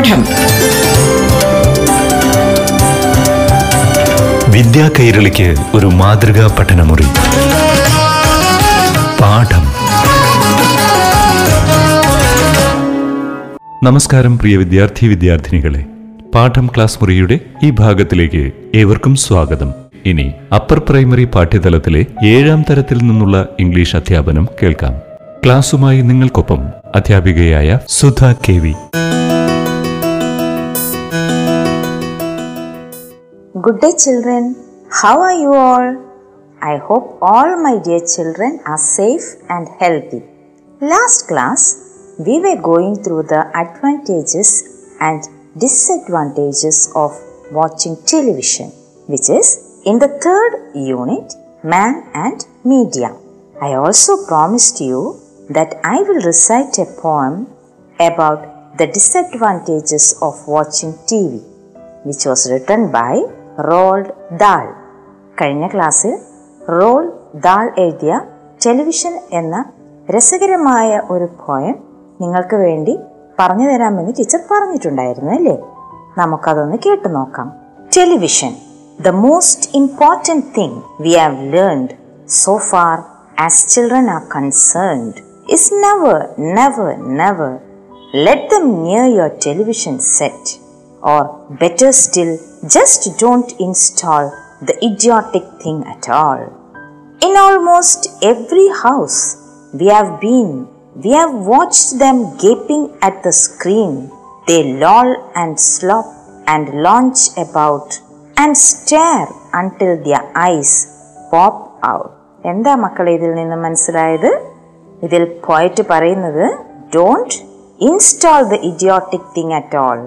പാഠം. വിദ്യാ കൈരളിക്ക് ഒരു മാതൃകാ പഠനമുറി. പാഠം. നമസ്കാരം പ്രിയ വിദ്യാർത്ഥി വിദ്യാർത്ഥിനികളെ. പാഠം ക്ലാസ് മുറിയുടെ ഈ ഭാഗത്തിലേക്ക് ഏവർക്കും സ്വാഗതം. ഇനി അപ്പർ പ്രൈമറി പാഠ്യതലത്തിലെ ഏഴാം തരത്തിൽ നിന്നുള്ള ഇംഗ്ലീഷ് അധ്യാപനം കേൾക്കാം. ക്ലാസുമായി നിങ്ങൾക്കൊപ്പം അധ്യാപികയായ Sudha K V. Good day, children. How are you all? I hope all my dear children are safe and healthy. Last class, we were going through the advantages and disadvantages of watching television, which is in the third unit, Man and Media. I also promised you that I will recite a poem about the disadvantages of watching TV, which was written by Roald Dahl. കഴിഞ്ഞ ക്ലാസ്സിൽ role Dahl എഴുതിയ television എന്ന രസകരമായ ഒരു poem നിങ്ങൾക്ക് വേണ്ടി പറഞ്ഞു തരാമെന്ന് ടീച്ചർ പറഞ്ഞിട്ടുണ്ടായിരുന്നു അല്ലേ? നമുക്കതൊന്ന് കേട്ടു നോക്കാം. Television the most important thing we have learned so far as children are concerned is never never never let them near your television set or better still, just don't install the idiotic thing at all. In almost every house we have been, we have watched them gaping at the screen. They loll and slop and launch about and stare until their eyes pop out. എന്താ മക്കളെ ഇതിൽ നിന്ന് മനസ്സിലായത് ഇതിൽ പോയിട്ട് പറയുന്നത് don't install the idiotic thing at all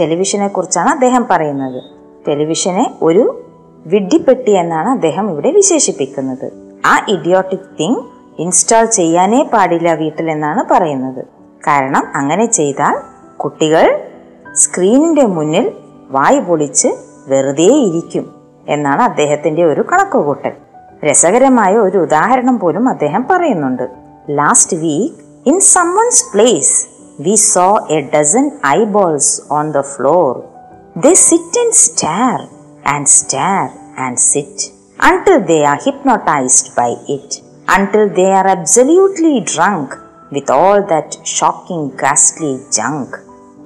ടെലിവിഷനെ കുറിച്ചാണ് അദ്ദേഹം പറയുന്നത്. ടെലിവിഷനെ ഒരു വിഡ്ഢിപ്പെട്ടി എന്നാണ് അദ്ദേഹം ഇവിടെ വിശേഷിപ്പിക്കുന്നത്. ആ ഇഡിയോട്ടിക് തിങ് ഇൻസ്റ്റാൾ ചെയ്യാനേ പാടില്ല വീട്ടിൽ എന്നാണ് പറയുന്നത്. കാരണം അങ്ങനെ ചെയ്താൽ കുട്ടികൾ സ്ക്രീനിന്റെ മുന്നിൽ വായ് പൊളിച്ച് വെറുതെ ഇരിക്കും എന്നാണ് അദ്ദേഹത്തിന്റെ ഒരു കണക്കുകൂട്ടൽ. രസകരമായ ഒരു ഉദാഹരണം പോലും അദ്ദേഹം പറയുന്നുണ്ട്. Last week in someone's place we saw a dozen eyeballs on the floor. They sit and stare and stare and sit until they are hypnotized by it, until they are absolutely drunk with all that shocking, ghastly junk.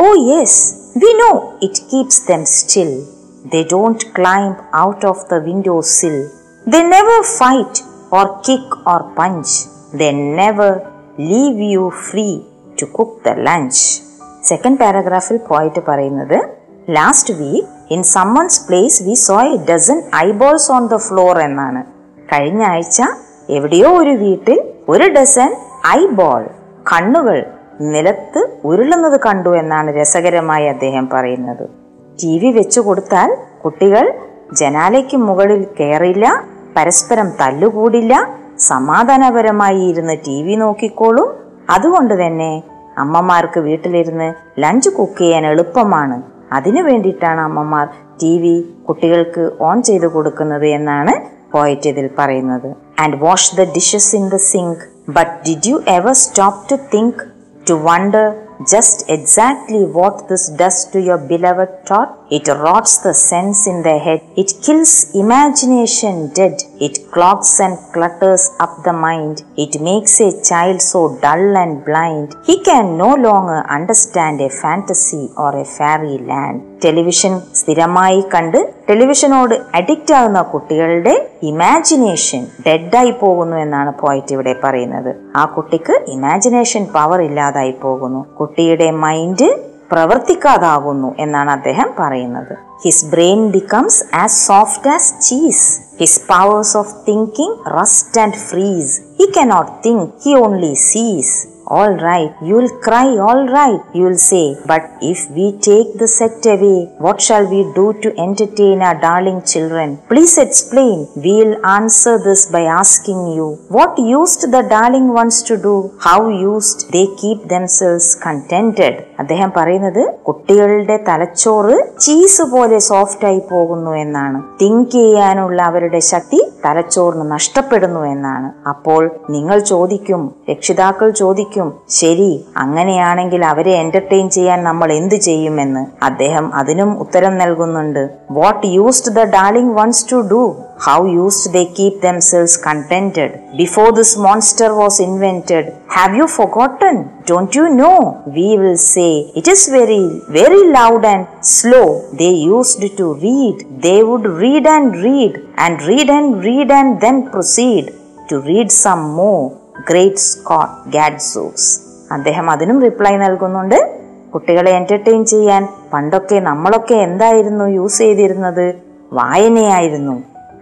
Oh, yes, we know it keeps them still. They don't climb out of the window sill. They never fight or kick or punch. They never leave you free to cook the lunch second പാരഗ്രാഫിൽ പോയിട്ട് പറയുന്നത് last week in someone's place we saw a dozen eyeballs on the floor എന്നാണ്. കഴിഞ്ഞ ആഴ്ച എവിടെയോ ഒരു വീട്ടിൽ ഒരു dozen eyeball കണ്ണുകൾ നിലത്ത് ഉരുളുന്നത് കണ്ടു എന്നാണ് രസകരമായി അദ്ദേഹം പറയുന്നത്. ടി വി വെച്ചു കൊടുത്താൽ കുട്ടികൾ ജനാലയ്ക്ക് മുകളിൽ കയറില്ല പരസ്പരം തല്ലുകൂടില്ല സമാധാനപരമായി ഇരുന്ന് ടി വി നോക്കിക്കോളും അതുകൊണ്ട് തന്നെ അമ്മമാർക്ക് വീട്ടിലിരുന്ന് ലഞ്ച് കുക്ക് ചെയ്യാൻ എളുപ്പമാണ്. അതിനു വേണ്ടിയിട്ടാണ് അമ്മമാർ ടി വി കുട്ടികൾക്ക് ഓൺ ചെയ്ത് കൊടുക്കുന്നത് എന്നാണ് പോയിറ്റ് ഇതിൽ പറയുന്നത്. And wash the dishes in the sink but did you ever stop to think to wonder just exactly what this does to your beloved thought. It rots the sense in the head. It kills imagination dead. It clogs and clutters up the mind. It makes a child so dull and blind. He can no longer understand a fantasy or a fairy land. Television സ്ഥിരമായി കണ്ട് ടെലിവിഷനോട് addict ആകുന്ന കുട്ടികളുടെ imagination ഡെഡായി പോകുന്നു എന്നാണ് പോയിറ്റ് ഇവിടെ പറയുന്നത് ആ കുട്ടിക്ക് ഇമാജിനേഷൻ പവർ ഇല്ലാതായി പോകുന്നു കുട്ടിയുടെ മൈൻഡ് പ്രവർത്തിക്കാതാകുന്നു എന്നാണ് അദ്ദേഹം പറയുന്നത് his brain becomes as soft as cheese his powers of thinking rest and freeze he cannot think he only sees All right, you'll cry, all right, you'll say. But if we take the set away, what shall we do to entertain our darling children? Please explain. We'll answer this by asking you, what used the darling ones to do? How used they keep themselves contented? അദ്ദേഹം പറയുന്നത് കുട്ടികളുടെ തലച്ചോറ് cheese പോലെ soft ആയി പോകുന്നു എന്നാണ്. Think ചെയ്യാനുള്ള അവരുടെ ശക്തി തലച്ചോറിന് നഷ്ടപ്പെടുന്നു എന്നാണ്. അപ്പോൾ നിങ്ങൾ ചോദിക്കും രക്ഷിതാക്കൾ ചോദിക്കും ശരി അങ്ങനെയാണെങ്കിൽ അവരെ എന്റർടൈൻ ചെയ്യാൻ നമ്മൾ എന്ത് ചെയ്യുമെന്ന്. അദ്ദേഹം അതിനും ഉത്തരം നൽകുന്നുണ്ട്. What used the darling ones to do How used they keep themselves contented before this monster was invented? Have you forgotten? Don't you know? We will say it is very, very loud and slow. They used to read. They would read and read and read and read and then proceed to read some more. Great Scott Gadzooks. അദ്ദേഹം അതിനും reply നൽകുന്നുണ്ട് കുട്ടികളെ entertain ചെയ്യാൻ പണ്ടൊക്കെ നമ്മളൊക്കെ എന്തായിരുന്നു use ചെയ്തിരുന്നത് വായനയായിരുന്നു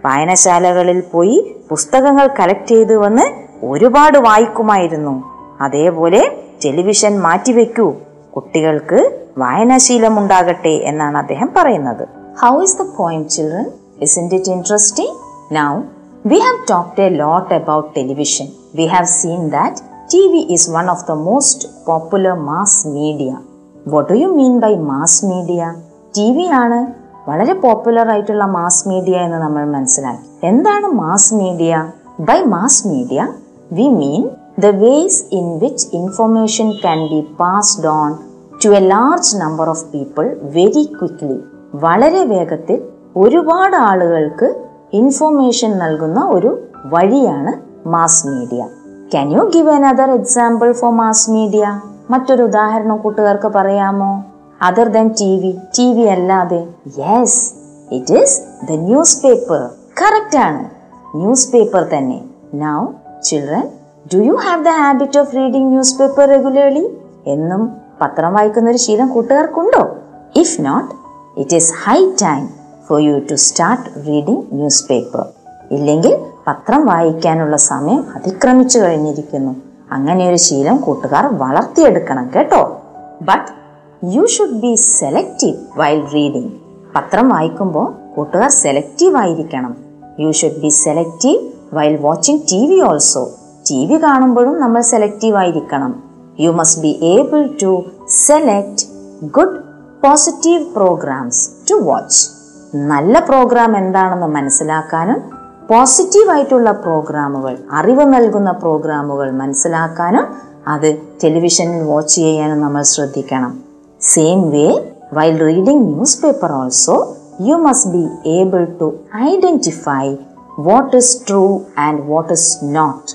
വായനശാലകളിൽ പോയി പുസ്തകങ്ങൾ കളക്ട് ചെയ്ത് വന്ന് ഒരുപാട് വായിക്കുമായിരുന്നു. അതേപോലെ ടെലിവിഷൻ മാറ്റിവെക്കൂ. കുട്ടികൾക്ക് വായനാശീലം ഉണ്ടാകട്ടെ എന്നാണ് അദ്ദേഹം പറയുന്നത്. How is the point children is it interesting now we have talked a lot about television we have seen that T V is one of the most popular mass media what do you mean by mass media T V ആണ് വളരെ popular ആയിട്ടുള്ള mass media എന്ന് നമ്മൾ മനസ്സിലാക്കി. എന്താണ് mass media by mass media we mean the ways in which information can be passed on to a large number of people very quickly വളരെ വേഗത്തിൽ ഒരുപാട് ആളുകൾക്ക് ഇൻഫർമേഷൻ നൽകുന്ന ഒരു വഴിയാണ് mass media can you give another example for mass media മറ്റൊരു ഉദാഹരണം കൂട്ടുകാർക്ക് പറയാമോ? Other than T V T V അല്ലാതെ. Yes it is the newspaper correct ആണ്. ന്യൂസ് പേപ്പർ തന്നെ. Now children do you have the habit of reading newspaper regularly എന്നും പത്രം വായിക്കുന്ന ഒരു ശീലം കൂട്ടുകാർക്കുണ്ടോ? If not it is high time for you to start reading newspaper ഇല്ലെങ്കിൽ പത്രം വായിക്കാനുള്ള സമയം അതിക്രമിച്ചു കഴിഞ്ഞിരിക്കുന്നു. അങ്ങനെ ഒരു ശീലം കൂട്ടുകാർ വളർത്തിയെടുക്കണം കേട്ടോ. But you should be selective while reading പത്രം വായിക്കുമ്പോൾ കൂട്ടുകാർ സെലക്റ്റീവ് ആയിരിക്കണം. You should be selective while watching T V also T V കാണുമ്പോഴും നമ്മൾ സെലക്റ്റീവ് ആയിരിക്കണം. You must be able to select good positive programmes to watch നല്ല programme എന്താണെന്ന് മനസ്സിലാക്കാനും പോസിറ്റീവ് ആയിട്ടുള്ള പ്രോഗ്രാമുകൾ അറിവ് നൽകുന്ന പ്രോഗ്രാമുകൾ മനസ്സിലാക്കാനും അത് ടെലിവിഷനിൽ വാച്ച് ചെയ്യാനും നമ്മൾ ശ്രദ്ധിക്കണം. Same way while reading newspaper also you must be able to identify what is true and what is not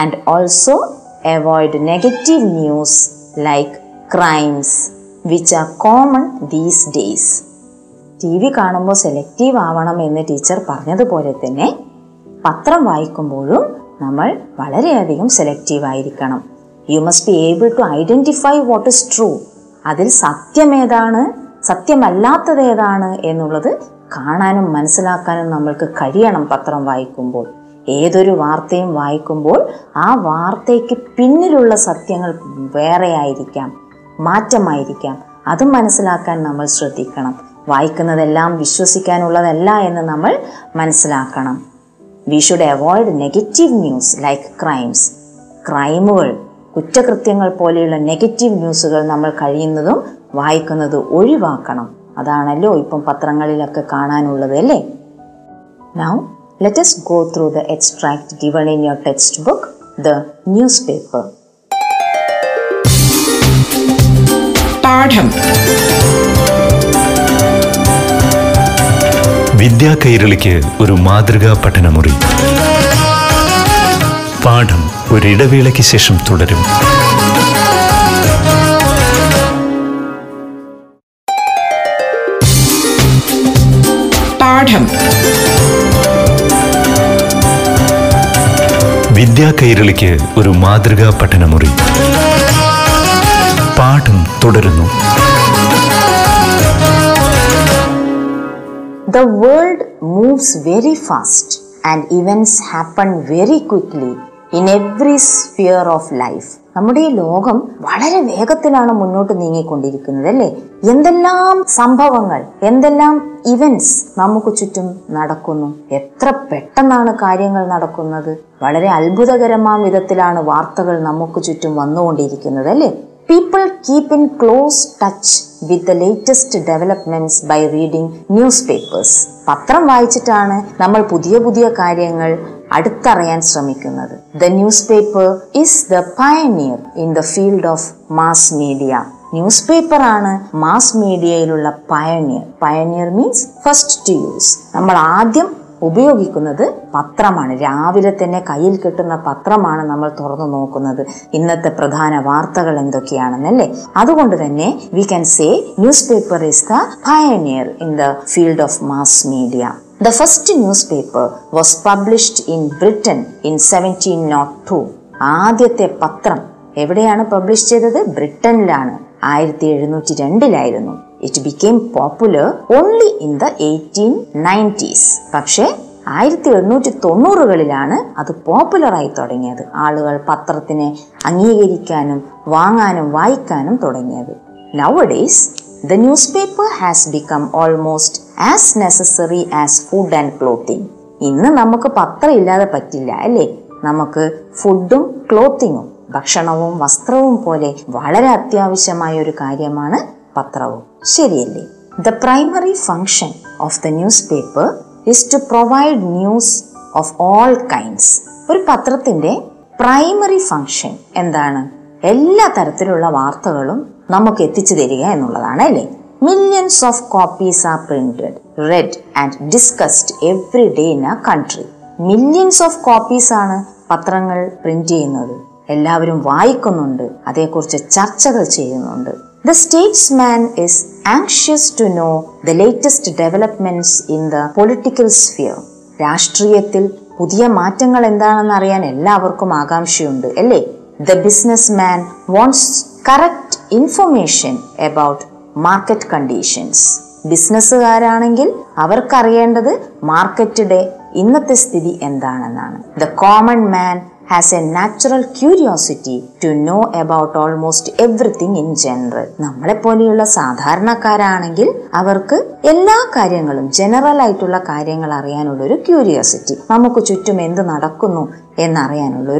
and also avoid negative news like crimes which are common these days T V കാണുമ്പോൾ selective ആവണം എന്ന് teacher പറഞ്ഞതുപോലെ തന്നെ പത്രം വായിക്കുമ്പോഴും നമ്മൾ വളരെയധികം selective ആയിരിക്കണം. You must be able to identify what is true അതിൽ സത്യമേതാണ് സത്യമല്ലാത്തത് ഏതാണ് എന്നുള്ളത് കാണാനും മനസ്സിലാക്കാനും നമ്മൾക്ക് കഴിയണം പത്രം വായിക്കുമ്പോൾ. ഏതൊരു വാർത്തയും വായിക്കുമ്പോൾ ആ വാർത്തയ്ക്ക് പിന്നിലുള്ള സത്യങ്ങൾ വേറെ ആയിരിക്കാം മാറ്റമായിരിക്കാം. അത് മനസ്സിലാക്കാൻ നമ്മൾ ശ്രദ്ധിക്കണം. വായിക്കുന്നതെല്ലാം വിശ്വസിക്കാനുള്ളതല്ല എന്ന് നമ്മൾ മനസ്സിലാക്കണം. We should avoid negative news like crimes ക്രൈമുകൾ കുറ്റകൃത്യങ്ങൾ പോലെയുള്ള നെഗറ്റീവ് ന്യൂസുകൾ നമ്മൾ കഴിയുന്നതും വായിക്കുന്നത് ഒഴിവാക്കണം. അതാണല്ലോ ഇപ്പം പത്രങ്ങളിലൊക്കെ കാണാനുള്ളത് അല്ലേ? Now us go through the extract given in your textbook the news പാഠം. വിദ്യാ കൈരളിക്ക് ഒരു മാതൃകാ പഠനമുറി. പാഠം. ഒരിടവേളയ്ക്ക് ശേഷം തുടരും. വിദ്യാ കൈരളിക്ക് ഒരു മാതൃകാ പഠനമുറി. പാഠം തുടരുന്നു. The world moves very fast and events happen very quickly in every sphere of life നമ്മുടെ ഈ ലോകം വളരെ വേഗത്തിലാണ് മുന്നോട്ട് നീങ്ങിക്കൊണ്ടിരിക്കുന്നത് അല്ലേ? എന്തെല്ലാം സംഭവങ്ങൾ എന്തെല്ലാം ഇവന്റ്സ് നമുക്ക് ചുറ്റും നടക്കുന്നു? എത്ര പെട്ടെന്നാണ് കാര്യങ്ങൾ നടക്കുന്നത്? വളരെ അത്ഭുതകരമാം വിധത്തിലാണ് വാർത്തകൾ നമുക്ക് ചുറ്റും വന്നുകൊണ്ടിരിക്കുന്നത് അല്ലേ? People in close touch with the latest developments by reading newspapers പത്രം വായിച്ചിട്ടാണ് നമ്മൾ പുതിയ പുതിയ കാര്യങ്ങൾ അടുത്തറിയാൻ ശ്രമിക്കുന്നത്. The newspaper is the pioneer in the field of mass media news ആണ് mass മീഡിയയിലുള്ള pioneer pioneer means first to use നമ്മൾ ആദ്യം ഉപയോഗിക്കുന്നത് പത്രമാണ്. രാവിലെ തന്നെ കയ്യിൽ കിട്ടുന്ന പത്രമാണ് നമ്മൾ തുറന്നു നോക്കുന്നത്. ഇന്നത്തെ പ്രധാന വാർത്തകൾ എന്തൊക്കെയാണെന്നല്ലേ അതുകൊണ്ട് തന്നെ we can say newspaper is the pioneer in the field of mass media paper was published in Britain in seventeen nought two ആദ്യത്തെ പത്രം എവിടെയാണ് പബ്ലിഷ് ചെയ്തത്? ബ്രിട്ടനിലാണ്. ആയിരത്തി എഴുന്നൂറ്റി രണ്ടിലായിരുന്നു it became popular only in the eighteen nineties പക്ഷേ ആയിരത്തി എണ്ണൂറ്റി തൊണ്ണൂറുകളിലാണ് അത് പോപ്പുലറായി തുടങ്ങിയത്. ആളുകൾ പത്രത്തിനെ അംഗീകരിക്കാനും വാങ്ങാനും വായിക്കാനും തുടങ്ങിയത്. Nowadays the news newspaper has become almost as necessary as food and clothing. ഇന്ന് നമുക്ക് പത്രം ഇല്ലാതെ പറ്റില്ല അല്ലേ? നമുക്ക് ഫുഡും ക്ലോത്തിങ്ങും ഭക്ഷണവും വസ്ത്രവും പോലെ വളരെ അത്യാവശ്യമായ ഒരു കാര്യമാണ് പത്രവും. ശരിയല്ലേ? The primary function of the newspaper is to provide news of all kinds ഒരു പത്രത്തിന്റെ പ്രൈമറി ഫങ്ഷൻ എന്താണ്? എല്ലാ തരത്തിലുള്ള വാർത്തകളും നമുക്ക് എത്തിച്ചു തരിക എന്നുള്ളതാണ് അല്ലേ? Millions of copies are printed read and discussed every day in a country millions of copies ആണ് പത്രങ്ങൾ പ്രിന്റ് ചെയ്യുന്നത്. എല്ലാവരും വായിക്കുന്നുണ്ട് അതേക്കുറിച്ച് ചർച്ചകൾ ചെയ്യുന്നുണ്ട്. The statesman is anxious to know the latest developments in the political sphere രാഷ്ട്രീയത്തിൽ പുതിയ മാറ്റങ്ങൾ എന്താണെന്ന് അറിയാൻ എല്ലാവർക്കും ആകാംക്ഷയുണ്ട് അല്ലേ? The businessman wants correct information about market conditions ബിസിനസ്സുകാരാണെങ്കിൽ അവർക്കറിയേണ്ടത് മാർക്കറ്റിന്റെ ഇന്നത്തെ സ്ഥിതി എന്താണെന്നാണ്. The common man has a natural curiosity to know about almost everything in general നമ്മളെ പോലെയുള്ള സാധാരണക്കാരാണെങ്കിൽ അവർക്ക് എല്ലാ കാര്യങ്ങളും ജനറൽ ആയിട്ടുള്ള കാര്യങ്ങൾ അറിയാനുള്ള ഒരു ക്യൂരിയോസിറ്റി നമുക്ക് ചുറ്റും എന്ത് നടക്കുന്നു എന്നറിയാനുള്ള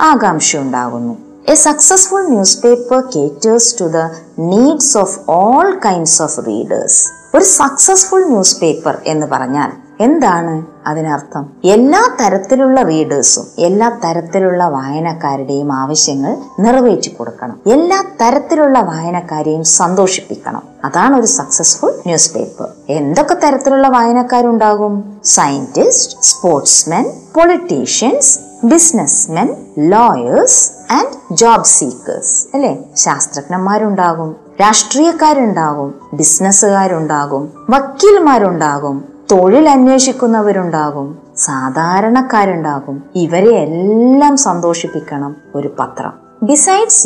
ഒരു ആകാംക്ഷ ഉണ്ടാകുന്നു a successful newspaper caters to the needs of all kinds of readers ഒരു സക്സസ്ഫുൾ ന്യൂസ് പേപ്പർ എന്ന് പറഞ്ഞാൽ എന്താണ് അതിനർത്ഥം? എല്ലാ തരത്തിലുള്ള റീഡേഴ്സും എല്ലാ തരത്തിലുള്ള വായനക്കാരുടെയും ആവശ്യങ്ങൾ നിറവേറ്റി കൊടുക്കണം. എല്ലാ തരത്തിലുള്ള വായനക്കാരെയും സന്തോഷിപ്പിക്കണം. അതാണ് ഒരു സക്സസ്ഫുൾ ന്യൂസ് പേപ്പർ എന്തൊക്കെ തരത്തിലുള്ള വായനക്കാരുണ്ടാകും? Scientist sportsmen politicians businessmen lawyers and job seekers അല്ലെ? ശാസ്ത്രജ്ഞന്മാരുണ്ടാകും രാഷ്ട്രീയക്കാരുണ്ടാകും ബിസിനസ്സുകാരുണ്ടാകും വക്കീൽമാരുണ്ടാകും തൊഴിൽ അന്വേഷിക്കുന്നവരുണ്ടാകും സാധാരണക്കാരുണ്ടാകും. ഇവരെ എല്ലാം സന്തോഷിപ്പിക്കണം ഒരു പത്രം.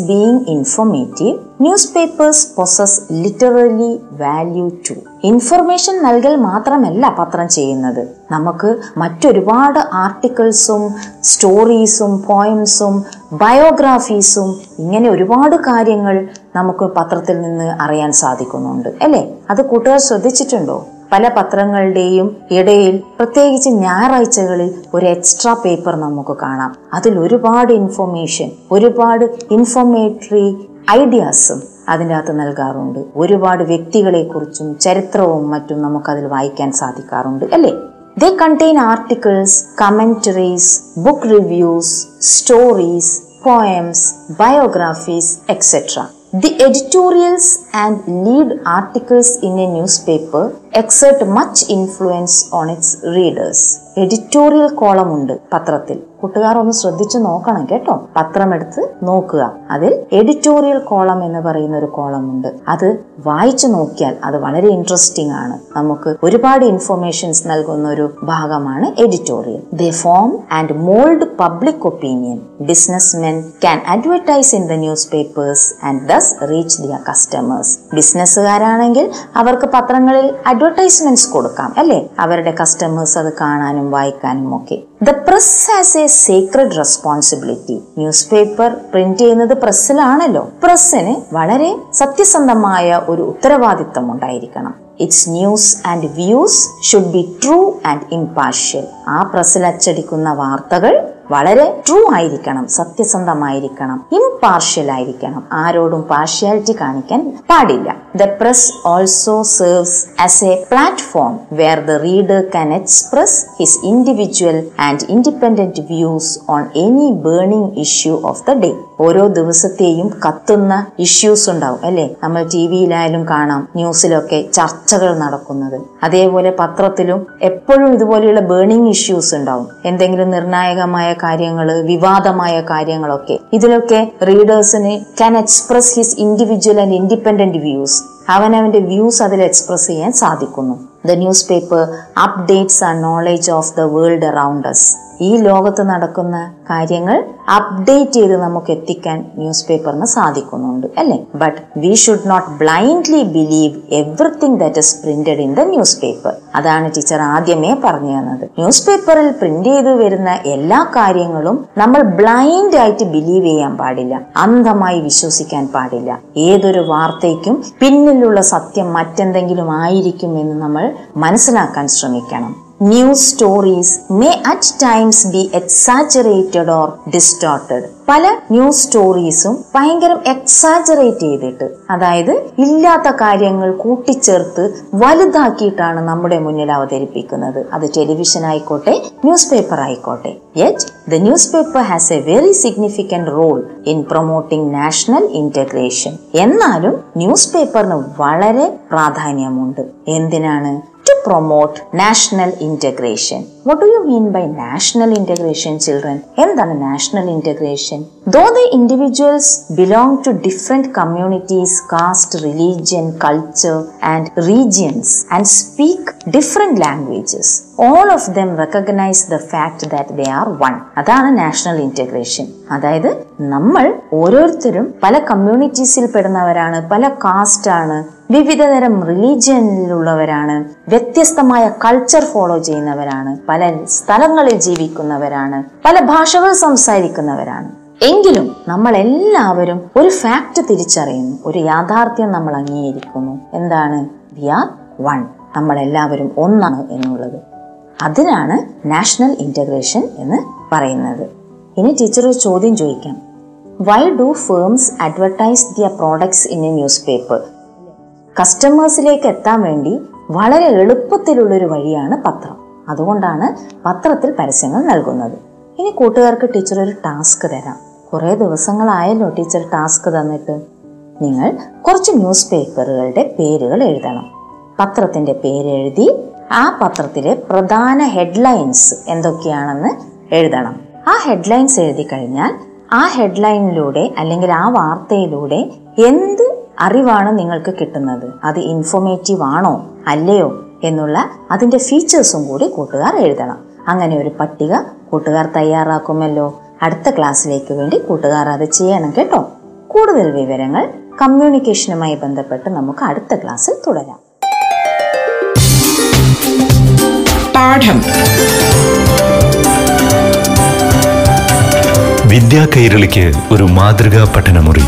Being informative newspapers possess literally value too information നൽകൽ മാത്രമല്ല പത്രം ചെയ്യുന്നത്. നമുക്ക് മറ്റൊരുപാട് ആർട്ടിക്കിൾസും സ്റ്റോറീസും പോയിംസും ബയോഗ്രാഫീസും ഇങ്ങനെ ഒരുപാട് കാര്യങ്ങൾ നമുക്ക് പത്രത്തിൽ നിന്ന് അറിയാൻ സാധിക്കുന്നുണ്ട്. അല്ലേ? അത് കൂട്ടുകാർ ശ്രദ്ധിച്ചിട്ടുണ്ടോ? പല പത്രങ്ങളുടെയും ഇടയിൽ പ്രത്യേകിച്ച് ഞായറാഴ്ചകളിൽ ഒരു എക്സ്ട്രാ പേപ്പർ നമുക്ക് കാണാം. അതിൽ ഒരുപാട് ഇൻഫർമേഷൻ ഒരുപാട് ഇൻഫോർമേറ്ററി ഐഡിയാസും അതിന്റെ അകത്ത് നൽകാറുണ്ട്. ഒരുപാട് വ്യക്തികളെക്കുറിച്ചും ചരിത്രവും മറ്റും നമുക്കതിൽ വായിക്കാൻ സാധിക്കാറുണ്ട് അല്ലേ? They contain articles commentaries book reviews stories poems biographies etcetera The editorials and lead articles in a newspaper exert much influence on its readers. Editorial column ഉണ്ട് പത്രത്തിൽ കൂട്ടുകാർ ഒന്ന് ശ്രദ്ധിച്ചു നോക്കണം കേട്ടോ. പത്രം എടുത്ത് നോക്കുക. അതിൽ എഡിറ്റോറിയൽ കോളം എന്ന് പറയുന്ന ഒരു കോളം ഉണ്ട് അത് വായിച്ചു നോക്കിയാൽ അത് വളരെ ഇൻട്രസ്റ്റിംഗ് ആണ്. നമുക്ക് ഒരുപാട് ഇൻഫർമേഷൻസ് നൽകുന്ന ഒരു ഭാഗമാണ് editorial. They form and mould public opinion businessmen can advertise in the newspapers and thus reach their customers ബിസിനസ്സുകാരാണെങ്കിൽ അവർക്ക് പത്രങ്ങളിൽ അഡ്വർടൈസ്മെന്റ്സ് കൊടുക്കാം അല്ലെ? അവരുടെ കസ്റ്റമേഴ്സ് അത് കാണാനും വായിക്കാനും ഒക്കെ. The press has a secret responsibility newspaper print ചെയ്യുന്നത് പ്രസ്സിലാണല്ലോ. പ്രസ്സിന് വളരെ സത്യസന്ധമായ ഒരു ഉത്തരവാദിത്തം ഉണ്ടായിരിക്കണം. Its news and views should be true and impartial ആ പ്രസ്സിൽ അച്ചടിക്കുന്ന വാർത്തകൾ വളരെ ട്രൂ ആയിരിക്കണം സത്യസന്ധമായിരിക്കണം ഇംപാർഷ്യൽ ആയിരിക്കണം. ആരോടും പാർഷ്യാലിറ്റി കാണിക്കാൻ പാടില്ല. The press also serves as a platform where the reader can express his individual and independent views on any burning issue of the day. ഓരോ ദിവസത്തെയും കത്തുന്ന ഇഷ്യൂസ് ഉണ്ടാവും അല്ലെ? നമ്മൾ ടി വിയിലായാലും കാണാം ന്യൂസിലൊക്കെ ചർച്ചകൾ നടക്കുന്നത്. അതേപോലെ പത്രത്തിലും എപ്പോഴും ഇതുപോലെയുള്ള ബേണിംഗ് ഇഷ്യൂസ് ഉണ്ടാവും. എന്തെങ്കിലും നിർണായകമായ കാര്യങ്ങൾ വിവാദമായ കാര്യങ്ങളൊക്കെ. ഇതിലൊക്കെ റീഡേഴ്സിന് can express his individual and independent views അവനവന്റെ വ്യൂസ് അതിൽ എക്സ്പ്രസ് ചെയ്യാൻ സാധിക്കുന്നു. The newspaper updates our knowledge of the world around us ഈ ലോകത്ത് നടക്കുന്ന കാര്യങ്ങൾ അപ്ഡേറ്റ് ചെയ്ത് നമുക്ക് എത്തിക്കാൻ ന്യൂസ് പേപ്പറിന് സാധിക്കുന്നുണ്ട് അല്ലെ? But we should not blindly believe everything that is printed in the newspaper അതാണ് ടീച്ചർ ആദ്യമേ പറഞ്ഞു തന്നത്. ന്യൂസ് പേപ്പറിൽ പ്രിന്റ് ചെയ്ത് വരുന്ന എല്ലാ കാര്യങ്ങളും നമ്മൾ ബ്ലൈൻഡ് ആയിട്ട് ബിലീവ് ചെയ്യാൻ പാടില്ല. അന്ധമായി വിശ്വസിക്കാൻ പാടില്ല. ഏതൊരു വാർത്തയ്ക്കും പിന്നിലുള്ള സത്യം മറ്റെന്തെങ്കിലും ആയിരിക്കും എന്ന് നമ്മൾ മനസ്സിലാക്കാൻ ശ്രമിക്കണം. News stories may at times be exaggerated or distorted പല ന്യൂസ് സ്റ്റോറീസും ഭയങ്കരം എക്സാജറേറ്റ് ചെയ്തിട്ട് അതായത് ഇല്ലാത്ത കാര്യങ്ങൾ കൂട്ടിച്ചേർത്ത് വലുതാക്കിയിട്ടാണ് നമ്മുടെ മുന്നിൽ അവതരിപ്പിക്കുന്നത്. അത് ടെലിവിഷൻ ആയിക്കോട്ടെ ന്യൂസ് പേപ്പർ ആയിക്കോട്ടെ. Yet the newspaper has a very significant role in promoting national integration എന്നാലും ന്യൂസ് പേപ്പറിന് വളരെ പ്രാധാന്യമുണ്ട്. എന്തിനാണ്? Promote national integration. Do you mean by national integration, children? എന്താണ് national integration? Though the individuals belong to different communities, caste, religion, culture, and regions and speak different languages, all of them recognize the fact that they are one. അതാണ് national integration അതായത് നമ്മൾ ഓരോരുത്തരും പല കമ്മ്യൂണിറ്റീസിൽ പെടുന്നവരാണ് പല cast ആണ് വിവിധതരം റിലീജിയനിലുള്ളവരാണ് വ്യത്യസ്തമായ culture follow ചെയ്യുന്നവരാണ് പല സ്ഥലങ്ങളിൽ ജീവിക്കുന്നവരാണ് പല ഭാഷകൾ സംസാരിക്കുന്നവരാണ്. എങ്കിലും നമ്മൾ എല്ലാവരും ഒരു ഫാക്ട് തിരിച്ചറിയുന്നു ഒരു യാഥാർത്ഥ്യം നമ്മൾ അംഗീകരിക്കുന്നു. എന്താണ്? വി ആർ വൺ നമ്മൾ എല്ലാവരും ഒന്നാണ് എന്നുള്ളത്. അതിനാണ് നാഷണൽ ഇന്റഗ്രേഷൻ എന്ന് പറയുന്നത്. ഇനി ടീച്ചർ ഒരു ചോദ്യം ചോദിക്കാം. Why do firms advertise their products in a newspaper കസ്റ്റമേഴ്സിലേക്ക് എത്താൻ വേണ്ടി വളരെ എളുപ്പത്തിലുള്ളൊരു വഴിയാണ് പത്രം. അതുകൊണ്ടാണ് പത്രത്തിൽ പരസ്യങ്ങൾ നൽകുന്നത്. ഇനി കൂട്ടുകാർക്ക് ടീച്ചർ ഒരു ടാസ്ക് തരാം. കുറേ ദിവസങ്ങളായല്ലോ ടീച്ചർ ടാസ്ക് തന്നിട്ട്. നിങ്ങൾ കുറച്ച് ന്യൂസ് പേപ്പറുകളുടെ പേരുകൾ എഴുതണം. പത്രത്തിന്റെ പേര് എഴുതി ആ പത്രത്തിലെ പ്രധാന ഹെഡ്ലൈൻസ് എന്തൊക്കെയാണെന്ന് എഴുതണം. ആ ഹെഡ്ലൈൻസ് എഴുതി കഴിഞ്ഞാൽ ആ ഹെഡ്ലൈനിലൂടെ അല്ലെങ്കിൽ ആ വാർത്തയിലൂടെ എന്ത് അറിവാണ് നിങ്ങൾക്ക് കിട്ടുന്നത്? അത് ഇൻഫോർമേറ്റീവ് ആണോ? അല്ലയോ? എന്നുള്ള അതിന്റെ ഫീച്ചേഴ്സും കൂടി കൂട്ടുകാർ എഴുതണം. അങ്ങനെ ഒരു പട്ടിക കൂട്ടുകാർ തയ്യാറാക്കുമല്ലോ. അടുത്ത ക്ലാസ്സിലേക്ക് വേണ്ടി കൂട്ടുകാർ അത് ചെയ്യണം കേട്ടോ. കൂടുതൽ വിവരങ്ങൾ കമ്മ്യൂണിക്കേഷനുമായി ബന്ധപ്പെട്ട് നമുക്ക് അടുത്ത ക്ലാസ്സിൽ തുടരാം. പാഠം. വിദ്യാ കൈരളിക്ക് ഒരു മാതൃകാ പഠനമുറി.